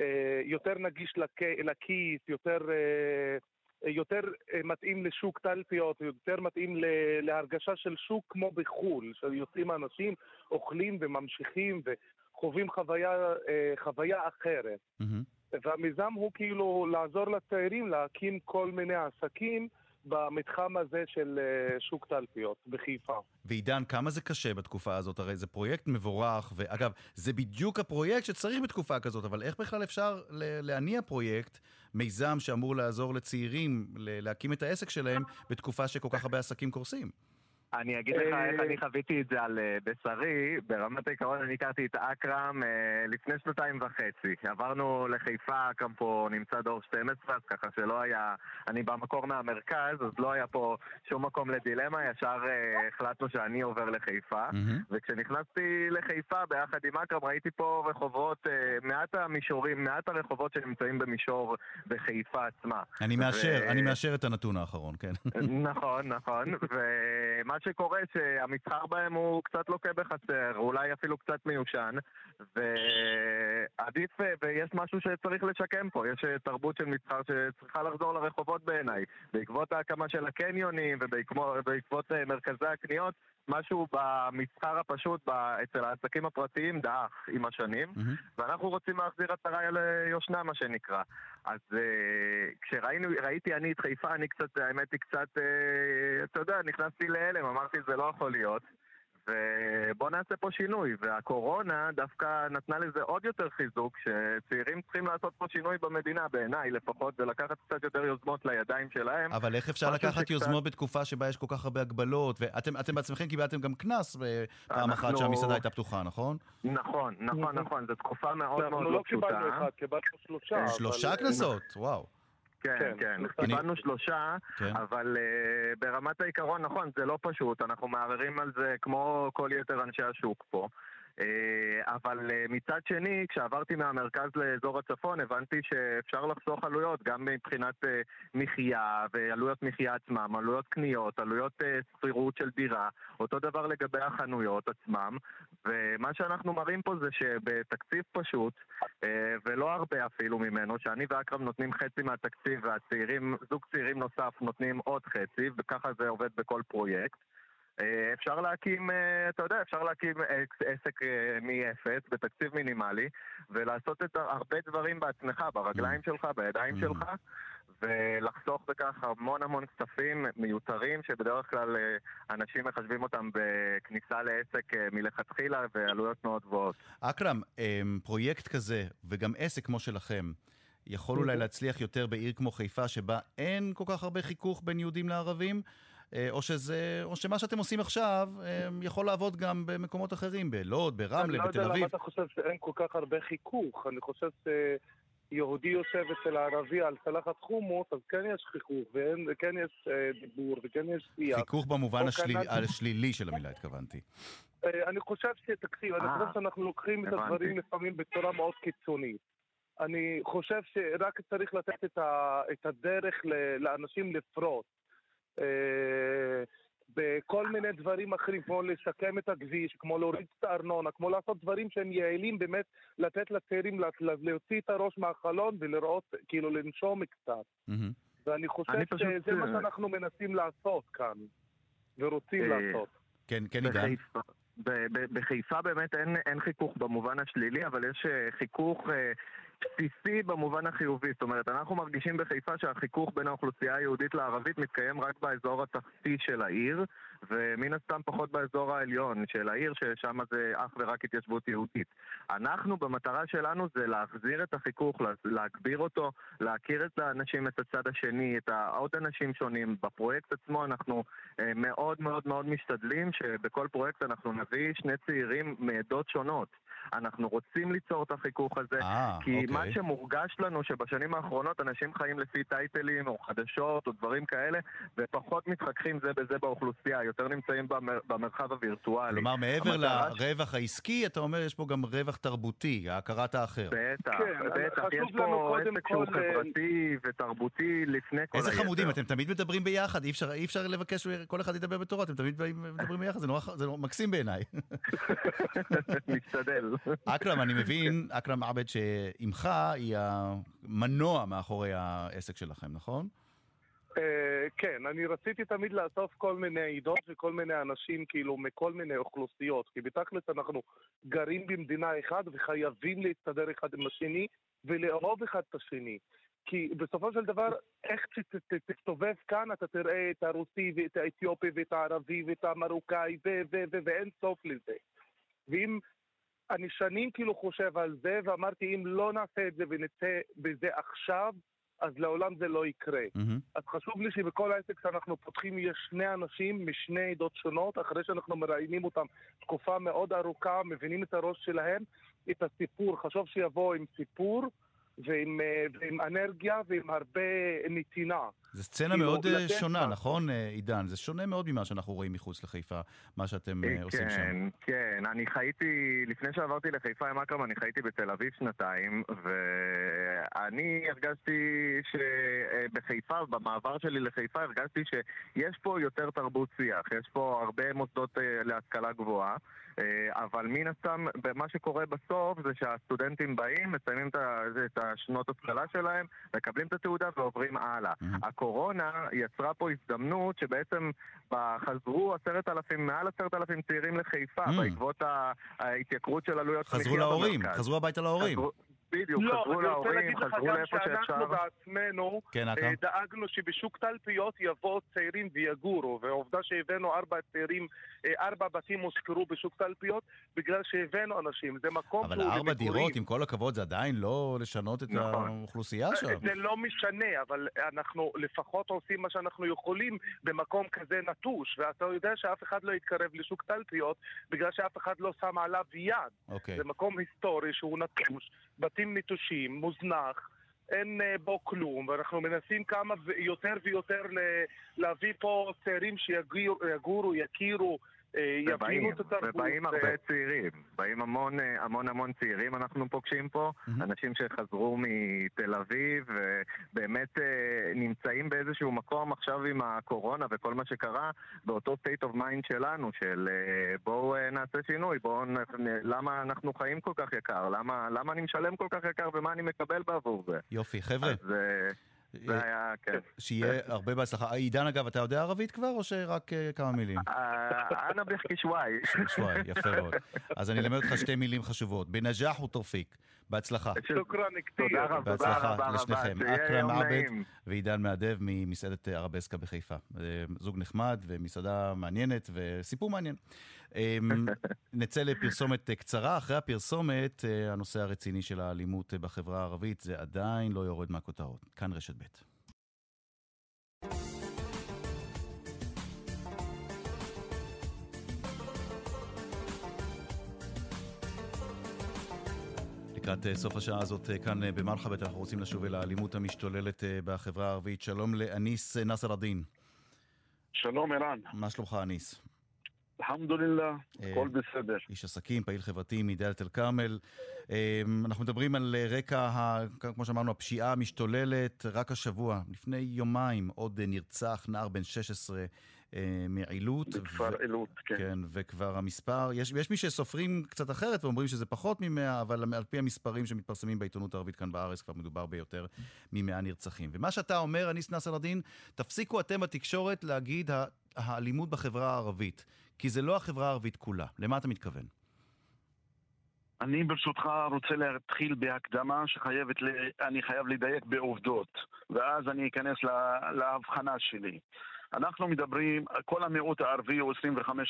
אה, יותר נגיש לכיס, יותר, אה, יותר מתאים לשוק תלפיות, יותר מתאים להרגשה של שוק כמו בחו"ל, שיוצאים אנשים, אוכלים וממשיכים וחווים חוויה, חוויה אחרת. מהמם. והמיזם הוא כאילו לעזור לצעירים להקים כל מיני עסקים במתחם הזה של אה, שוק תלפיות בחיפה. ועידן, כמה זה קשה בתקופה הזאת? הרי זה פרויקט מבורך, ואגב, זה בדיוק הפרויקט שצריך בתקופה כזאת, אבל איך בכלל אפשר להניע פרויקט, מיזם שאמור לעזור לצעירים להקים את העסק שלהם בתקופה שכל כך הרבה עסקים קורסים? אני אגיד לך אה, איך אני חוויתי את זה על אה, בשרי. ברמת העיקרון אני הכרתי את אכרם אה, לפני שנתיים וחצי. עברנו לחיפה, אכרם פה נמצא דור 12, אז ככה שלא היה... אני במקור מהמרכז, אז לא היה פה שום מקום לדילמה, ישר אה, החלטנו שאני עובר לחיפה. וכשנכנסתי לחיפה ביחד עם אכרם ראיתי פה רחובות, אה, מעט המישורים, מעט הרחובות שנמצאים במישור בחיפה עצמה. אני מאשר, אני מאשר את הנתון האחרון, כן. נכון, נכון, ומה שקורה שהמסחר בהם הוא קצת לוקה בחסר, אולי אפילו קצת מיושן, ועדיף, ויש משהו שצריך לשקם פה, יש אה, תרבות של מסחר שצריכה לחזור לרחובות בעיניי. בעקבות ההקמה של הקניונים ובעקבות אה, מרכזי הקניות, משהו במסחר הפשוט, אצל העסקים הפרטיים דעך עם השנים. מהמם. ואנחנו רוצים להחזיר עטרה ליושנה, מה שנקרא. אז uh, כשראיתי אני את חיפה, אני קצת, האמת היא קצת, uh, אתה יודע, נכנסתי להלם, אמרתי זה לא יכול להיות. ובוא נעשה פה שינוי, והקורונה דווקא נתנה לזה עוד יותר חיזוק, שצעירים צריכים לעשות פה שינוי במדינה, בעיניי לפחות, ולקחת קצת יותר יוזמות לידיים שלהם. אבל איך אפשר לקחת שקצת- יוזמות בתקופה שבה יש כל כך הרבה הגבלות? ואתם אתם בעצמכם קיבלתם גם קנס אה, פעם אחת אנחנו- שהמסעדה הייתה פתוחה, נכון? נכון, נכון, נכון, זו תקופה מאוד מאוד אנחנו לא לא קיבלנו פשוטה. אחד, קיבלנו שלושה. אבל- שלושה קנסות, וואו. כן, כן, כן, שלושה. קיבלנו שלושה, כן. אבל uh, ברמת העיקרון, נכון, זה לא פשוט, אנחנו מערערים על זה כמו כל יתר אנשי השוק פה. Uh, אבל uh, מצד שני, כשעברתי מהמרכז לאזור הצפון, הבנתי שאפשר לחסוך עלויות, גם מבחינת uh, מחיה ועלויות מחיה עצמם, עלויות קניות, עלויות שכירות של דירה, אותו דבר לגבי החנויות עצמם, ומה שאנחנו מראים פה זה שבתקציב פשוט, אה, ולא הרבה אפילו ממנו, שאני ואכרם נותנים חצי מהתקציב והצעירים, זוג צעירים נוסף נותנים עוד חצי, וככה זה עובד בכל פרויקט. אה, אפשר להקים, אה, אתה יודע, אפשר להקים עס- עסק אה, מאפס בתקציב מינימלי ולעשות את הרבה דברים בעצמך, ברגליים שלך, בידיים Mm. שלך ולחסוך בכך המון המון כספים מיותרים שבדרך כלל אה, אנשים מחשבים אותם בכניסה לעסק אה, מלכתחילה ועלויות מאוד גבוהות. אכרם, אמ, פרויקט כזה, וגם עסק כמו שלכם, יכול אולי להצליח יותר בעיר כמו חיפה, שבה אין כל כך הרבה חיכוך בין יהודים לערבים? אה, או, שזה, או שמה שאתם עושים עכשיו אמ, יכול לעבוד גם במקומות אחרים, בלוד, ברמלה, בתל אני לא יודע אביב. למה אתה חושב שאין כל כך הרבה חיכוך. אני חושב שיהודי יושב אצל הערבי על צלחת חומוס, אז כן יש חיכוך, וכן יש אה, דיבור, וכן יש שיח. חיכוך במובן השלילי, קנדי. השלילי של המילה, התכוונתי. אה, אני חושב שתקשיב, אני אה, חושב שאנחנו לוקחים את. הדברים לפעמים בצורה מאוד קיצונית. אני חושב שרק צריך לתת את, ה, את הדרך ל, לאנשים לפרוט. אה, בכל מיני דברים אחרים, כמו לשקם את הכביש, כמו להוריד את הארנונה, כמו לעשות דברים שהם יעילים באמת, לתת לצעירים לה- לה- להוציא את הראש מהחלון ולראות, כאילו לנשום קצת. ואני חושב שזה מה אה, שאנחנו מנסים לעשות כאן, ורוצים אה, לעשות. כן, כן, עידן. בחיפה, באמת אין, אין חיכוך במובן השלילי, אבל יש חיכוך אה, בסיסי במובן החיובי. זאת אומרת, אנחנו מרגישים בחיפה שהחיכוך בין האוכלוסייה היהודית לערבית מתקיים רק באזור התחתי של העיר, ומן הסתם פחות באזור העליון של העיר, ששם זה אך ורק התיישבות יהודית. אנחנו, במטרה שלנו זה להחזיר את החיכוך, לה- להגביר אותו, להכיר את האנשים, את הצד השני, את העוד אנשים שונים. בפרויקט עצמו אנחנו אה, מאוד מאוד מאוד משתדלים שבכל פרויקט אנחנו נביא שני צעירים מעדות שונות. אנחנו רוצים ליצור את החיכוך הזה, אה, כי מה אוקיי. שמורגש לנו שבשנים האחרונות אנשים חיים לפי טייטלים או חדשות או דברים כאלה ופחות מתחככים זה בזה באוכלוסייה, יותר נמצאים במר, במרחב הווירטואלי. כלומר, מעבר המטרה ש- לרווח העסקי, אתה אומר, יש פה גם רווח תרבותי, הכרת האחר. בטח, כן, בטח, יש פה קודם עסק שהוא כל, אה, חברתי ותרבותי לפני כל איזה היתר. חמודים, אתם תמיד מדברים ביחד, אי אפשר, אי אפשר לבקש שכל אחד ידבר בתורו, אתם תמיד מדברים ביחד, זה נורא, זה נורא מקסים בעיניי. משתדל. אכרם, אני מבין, אכרם עבד, שאימך היא המנוע מאחורי העסק שלכם, נכון? אה, כן, אני רציתי תמיד לאסוף כל מיני עדות וכל מיני אנשים, כאילו, מכל מיני אוכלוסיות. כי בתכלס אנחנו גרים במדינה אחת וחייבים להסתדר אחד עם השני ולאהוב אחד את השני. כי בסופו של דבר, איך שתסתובב כאן, אתה תראה את הרוסי ואת האתיופי ואת הערבי ואת המרוקאי. ואין סוף לזה. ואם אני שנים כאילו חושב על זה, ואמרתי, אם לא נעשה את זה ונצא בזה עכשיו, אז לעולם זה לא יקרה. מהמם. אז חשוב לי שבכל העסק שאנחנו פותחים יש שני אנשים משני עדות שונות, אחרי שאנחנו מראיינים אותם תקופה מאוד ארוכה, מבינים את הראש שלהם, את הסיפור. חשוב שיבואו עם סיפור ועם, אה, ועם אנרגיה ועם הרבה נתינה. זו סצנה כאילו, מאוד אה, לתת שונה, נכון, אה, עידן? זה שונה מאוד ממה שאנחנו רואים מחוץ לחיפה, מה שאתם אה, עושים שם. כן, כן, אני חייתי, לפני שעברתי לחיפה עם אכרם, אני חייתי בתל אביב שנתיים, ואני הרגשתי שבחיפה, במעבר שלי לחיפה, הרגשתי שיש פה יותר תרבות שיח, יש פה הרבה מוסדות להשכלה גבוהה, אבל מן הסתם, מה שקורה בסוף זה שהסטודנטים באים, מסיימים את השנות השכלה שלהם, מקבלים את התעודה ועוברים הלאה. מהמם. הקורונה יצרה פה הזדמנות שבעצם חזרו עשרת אלפים, מעל עשרת אלפים צעירים לחיפה Mm. בעקבות ההתייקרות של עלויות חזרו להורים, במרכז. חזרו הביתה להורים. חזרו- בדיוק, לא, חזרו אני רוצה להורים, להגיד לך חזרו גם לאיפה שאפשר. שאנחנו בעצמנו כן, אה? דאגנו שבשוק תלפיות יבואו צעירים ויגורו, ועובדה שהבאנו ארבע צעירים, אה, ארבע בתים הושכרו בשוק תלפיות בגלל שהבאנו אנשים, זה מקום אבל ארבע. דירות, עם כל הכבוד, זה עדיין לא לשנות את נכון. האוכלוסייה שם. זה לא משנה, אבל אנחנו לפחות עושים מה שאנחנו יכולים במקום כזה נטוש, ואתה יודע שאף אחד לא יתקרב לשוק תלפיות בגלל שאף אחד לא שם עליו יד. אוקיי. זה מקום היסטורי שהוא נטוש, בתים נטושים, מוזנח, אין אה, בו כלום, ואנחנו מנסים כמה יותר ויותר להביא פה צעירים שיגורו, יכירו, יבינו ובאים, את התרבות. ובאים ו- הרבה צעירים, באים המון אה, המון המון צעירים אנחנו פוגשים פה. אנשים שחזרו מתל אביב ובאמת אה, נמצאים באיזשהו מקום עכשיו עם הקורונה וכל מה שקרה באותו state of mind שלנו של אה, בואו אה, נעשה שינוי, בואו למה אנחנו חיים כל כך יקר, למה, למה אני משלם כל כך יקר ומה אני מקבל בעבור זה. יופי, חבר'ה, אז אה, זה היה, כן. שיהיה הרבה בהצלחה. עידן, אגב, אתה יודע ערבית כבר, או שרק אה, כמה מילים? אה, אנא בחכי שוואי. שוואי, יפה מאוד. אז אני אלמד אותך שתי מילים חשובות. בנג'אח ותורפיק. בהצלחה. שוכרן כתיר. תודה רבה, בהצלחה. לשניכם. אכרם עבד. ועידן מהדב ממסעדת ערבסקה בחיפה. אה, זוג נחמד ומסעדה מעניינת וסיפור מעניין. אה, נצא לפרסומת אה, קצרה. אחרי הפרסומת, אה, הנושא הרציני של האלימות אה, בחברה הערבית, זה עדיין לא יורד מהכותרות. כאן רשת ב'. לקראת סוף השעה הזאת כאן במרחבת אנחנו רוצים לשוב אל האלימות המשתוללת בחברה הערבית. שלום לאניס נאסר א-דין. שלום ערן, מה שלומך אניס? אלחמדולillah, אה, הכל בסדר. איש עסקים, פעיל חברתי מדאלית אל כרמל. אה, אנחנו מדברים על אה, רקע, כמו שאמרנו, הפשיעה המשתוללת. רק השבוע, לפני יומיים, עוד נרצח נער בן 16 אה, מעילוט. בכפר ו- עילוט, כן. כן, וכבר המספר, יש, יש מי שסופרים קצת אחרת ואומרים שזה פחות מ-100, אבל על פי המספרים שמתפרסמים בעיתונות הערבית כאן בארץ, כבר מדובר ביותר מ-100 נרצחים. ומה שאתה אומר, אניס נאסר א-דין, תפסיקו אתם בתקשורת להגיד האלימות בחברה הערבית, כי זה לא החברה הערבית כולה. למה אתה מתכוון? אני ברשותך רוצה להתחיל בהקדמה שחייבת. אני חייב לדייק בעובדות, ואז אני אכנס לה... להבחנה שלי. אנחנו מדברים, כל המיעוט הערבי הוא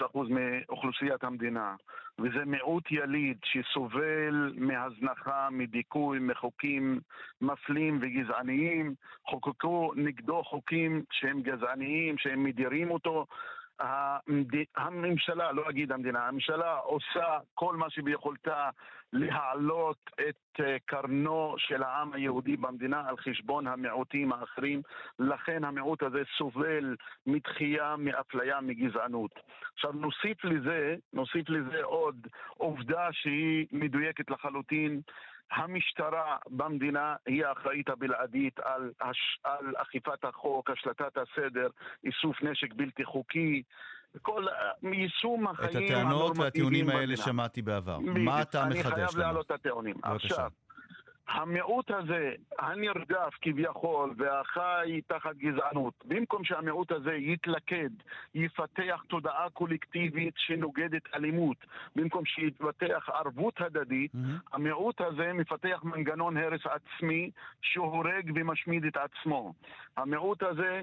25% מאוכלוסיית המדינה, וזה מיעוט יליד שסובל מהזנחה, מדיכוי, מחוקים מפלים וגזעניים. חוקקו נגדו חוקים שהם גזעניים, שהם מדירים אותו. הממשלה, לא אגיד המדינה, הממשלה עושה כל מה שביכולתה להעלות את אה, קרנו של העם היהודי במדינה על חשבון המיעוטים האחרים. לכן המיעוט הזה סובל מדחייה, מאפליה, מגזענות. עכשיו נוסיף לזה, נוסיף לזה עוד עובדה שהיא מדויקת לחלוטין. המשטרה במדינה היא האחראית הבלעדית על, הש... על אכיפת החוק, השלטת הסדר, איסוף נשק בלתי חוקי, כל יישום החיים את הטענות הנורמטיביים והטיעונים האלה במדינה. שמעתי בעבר. מה אתה אני מחדש חייב לנו? להעלות את הטיעונים. עכשיו, המיעוט הזה, הנרדף כביכול, והחי תחת גזענות, במקום שהמיעוט הזה יתלכד, יפתח תודעה קולקטיבית שנוגדת אלימות, במקום שיתפתח ערבות הדדית, Mm-hmm. המיעוט הזה מפתח מנגנון הרס עצמי שהורג ומשמיד את עצמו. המיעוט הזה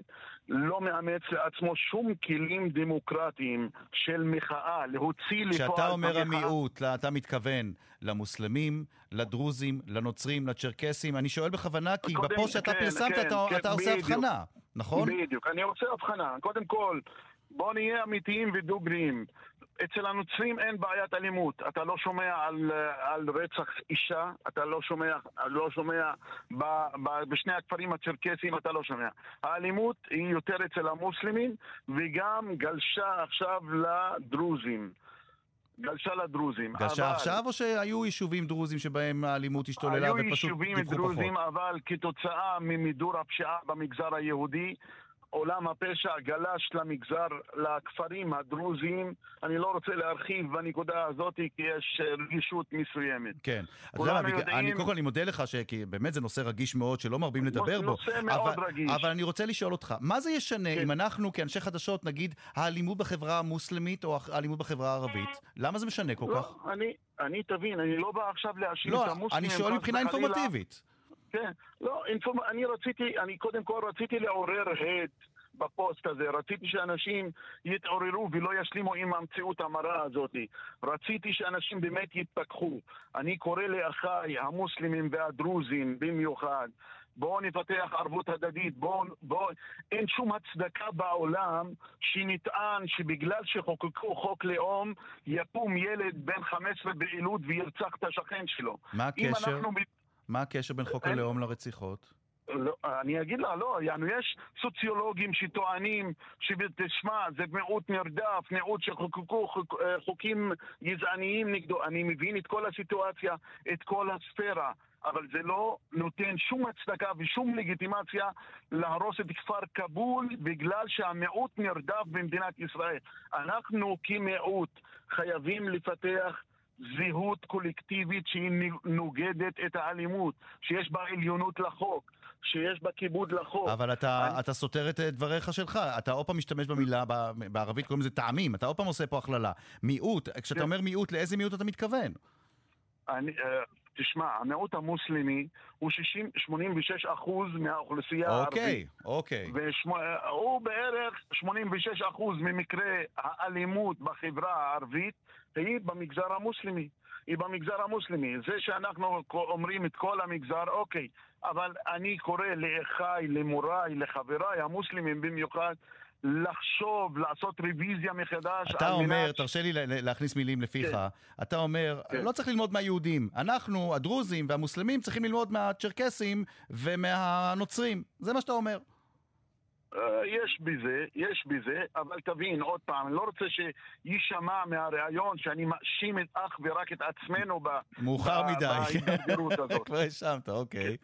לא מאמץ לעצמו שום כלים דמוקרטיים של מחאה, להוציא לפועל כשאתה אומר. המיעוט, אתה מתכוון למוסלמים, לדרוזים, לנוצרים, לצ'רקסים. אני שואל בכוונה, כי קודם- בפוסט שאתה כן, פרסמת כן, אתה, כן, אתה עושה בדיוק. הבחנה, נכון? בדיוק. אני רוצה הבחנה. קודם כל, בואו נהיה אמיתיים ודוגריים. אצל הנוצרים אין בעיית אלימות. אתה לא שומע על, על רצח אישה, אתה לא שומע, לא שומע ב, ב, בשני הכפרים הצ'רקסיים, אתה לא שומע. האלימות היא יותר אצל המוסלמים, וגם גלשה עכשיו לדרוזים. גלשה לדרוזים. גלשה אבל- עכשיו, או שהיו יישובים דרוזים שבהם האלימות השתוללה היו ופשוט יישובים דיווחו דרוזים, פחות? אבל כתוצאה ממידור הפשיעה במגזר היהודי, עולם הפשע גלש למגזר, לכפרים הדרוזיים. אני לא רוצה להרחיב בנקודה הזאת, כי יש אה, רגישות מסוימת. כן. כולנו יודעים- אני קודם כל אני מודה לך, ש- כי באמת זה נושא רגיש מאוד, שלא מרבים לדבר בו. נושא מאוד אבל- רגיש. אבל אני רוצה לשאול אותך, מה זה ישנה כן. אם אנחנו כאנשי חדשות נגיד האלימות בחברה המוסלמית או האלימות בחברה הערבית? למה זה משנה כל כך? לא, אני, אני, תבין, אני לא בא עכשיו להאשים את לא, המוסלמים. אני שואל מבחינה. אינפורמטיבית. כן, לא, אינפורמ... אני רציתי, אני קודם כל רציתי לעורר הד בפוסט הזה, רציתי שאנשים יתעוררו ולא ישלימו עם המציאות המרה הזאת. רציתי שאנשים באמת יתפכחו. אני קורא לאחיי המוסלמים והדרוזים במיוחד, בואו נפתח ערבות הדדית, בואו, בואו, אין שום הצדקה בעולם שנטען שבגלל שחוקקו חוק לאום, יקום ילד בן 15 בעילוד וירצח את השכן שלו. מה אם הקשר? אנחנו מה הקשר בין חוק הלאום לרציחות? לא, אני אגיד לה, לא, יענו, יש סוציולוגים שטוענים שתשמע, זה מיעוט נרדף, מיעוט שחוקקו חוק, אה, חוקים גזעניים נגדו. אני מבין את כל הסיטואציה, את כל הספירה, אבל זה לא נותן שום הצדקה ושום לגיטימציה להרוס את כפר כבול בגלל שהמיעוט נרדף במדינת ישראל. אנחנו כמיעוט חייבים לפתח זהות קולקטיבית שהיא נוגדת את האלימות, שיש בה עליונות לחוק, שיש בה כיבוד לחוק. אבל אתה, אני- אתה סותר את דבריך שלך, אתה עוד פעם משתמש במילה, בערבית קוראים לזה טעמים, אתה עוד פעם עושה פה הכללה. מיעוט, כשאתה כן. אומר מיעוט, לאיזה מיעוט אתה מתכוון? אני, אה, תשמע, המיעוט המוסלמי הוא 60, 86 אחוז מהאוכלוסייה הערבית. אוקיי, אוקיי. והוא בערך 86 אחוז ממקרי האלימות בחברה הערבית היא במגזר המוסלמי. היא במגזר המוסלמי. זה שאנחנו אומרים את כל המגזר, אוקיי, אבל אני קורא לאחיי, למוריי, לחבריי המוסלמים במיוחד, לחשוב, לעשות רוויזיה מחדש. אתה אומר, מנת- תרשה לי להכניס מילים לפיך, כן. אתה אומר, כן. לא צריך ללמוד מהיהודים. אנחנו, הדרוזים והמוסלמים, צריכים ללמוד מהצ'רקסים ומהנוצרים. זה מה שאתה אומר. אה, יש בזה, יש בזה, אבל תבין, עוד פעם, אני לא רוצה שיישמע מהריאיון שאני מאשים את אך ורק את עצמנו ב... מאוחר ב- מדי. בהידרדרות הזאת. כבר האשמת, אוקיי.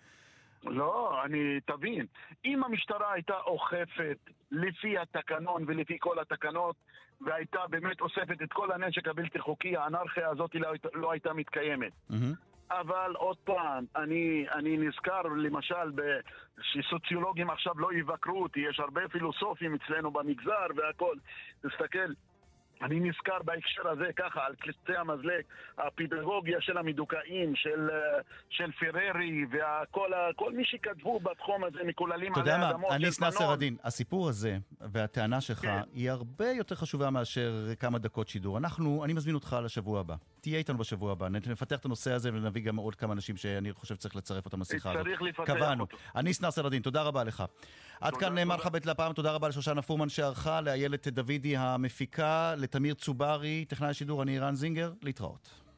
לא, אני, תבין, אם המשטרה הייתה אוכפת לפי התקנון ולפי כל התקנות, והייתה באמת אוספת את כל הנשק הבלתי חוקי, האנרכיה הזאת לא, לא הייתה מתקיימת. מהמם. אבל עוד פעם, אני, אני נזכר למשל ב- שסוציולוגים עכשיו לא יבקרו אותי, יש הרבה פילוסופים אצלנו במגזר והכל. תסתכל, אני נזכר בהקשר הזה ככה, על קצה המזלג, הפדגוגיה של המדוכאים, של, אה, של פררי וכל מי שכתבו בתחום הזה מקוללים אתה עלי יודע מה, אדמות אניס של נאסר פנון. א-דין, הסיפור הזה והטענה שלך כן. היא הרבה יותר חשובה מאשר כמה דקות שידור. אנחנו, אני מזמין אותך לשבוע הבא. תהיה איתנו בשבוע הבא, נפתח את הנושא הזה ונביא גם עוד כמה אנשים שאני חושב שצריך לצרף אותם לשיחה הזאת. צריך לפתח קבענו. אותו. אניס נאסר א-דין, תודה רבה לך. עד כאן תודה. מרחבת לפעם, תודה רבה לשושנה פורמן שערכה, לאיילת דוידי המפיקה, לתמיר צוברי, טכנאי השידור, אני רן זינגר, להתראות.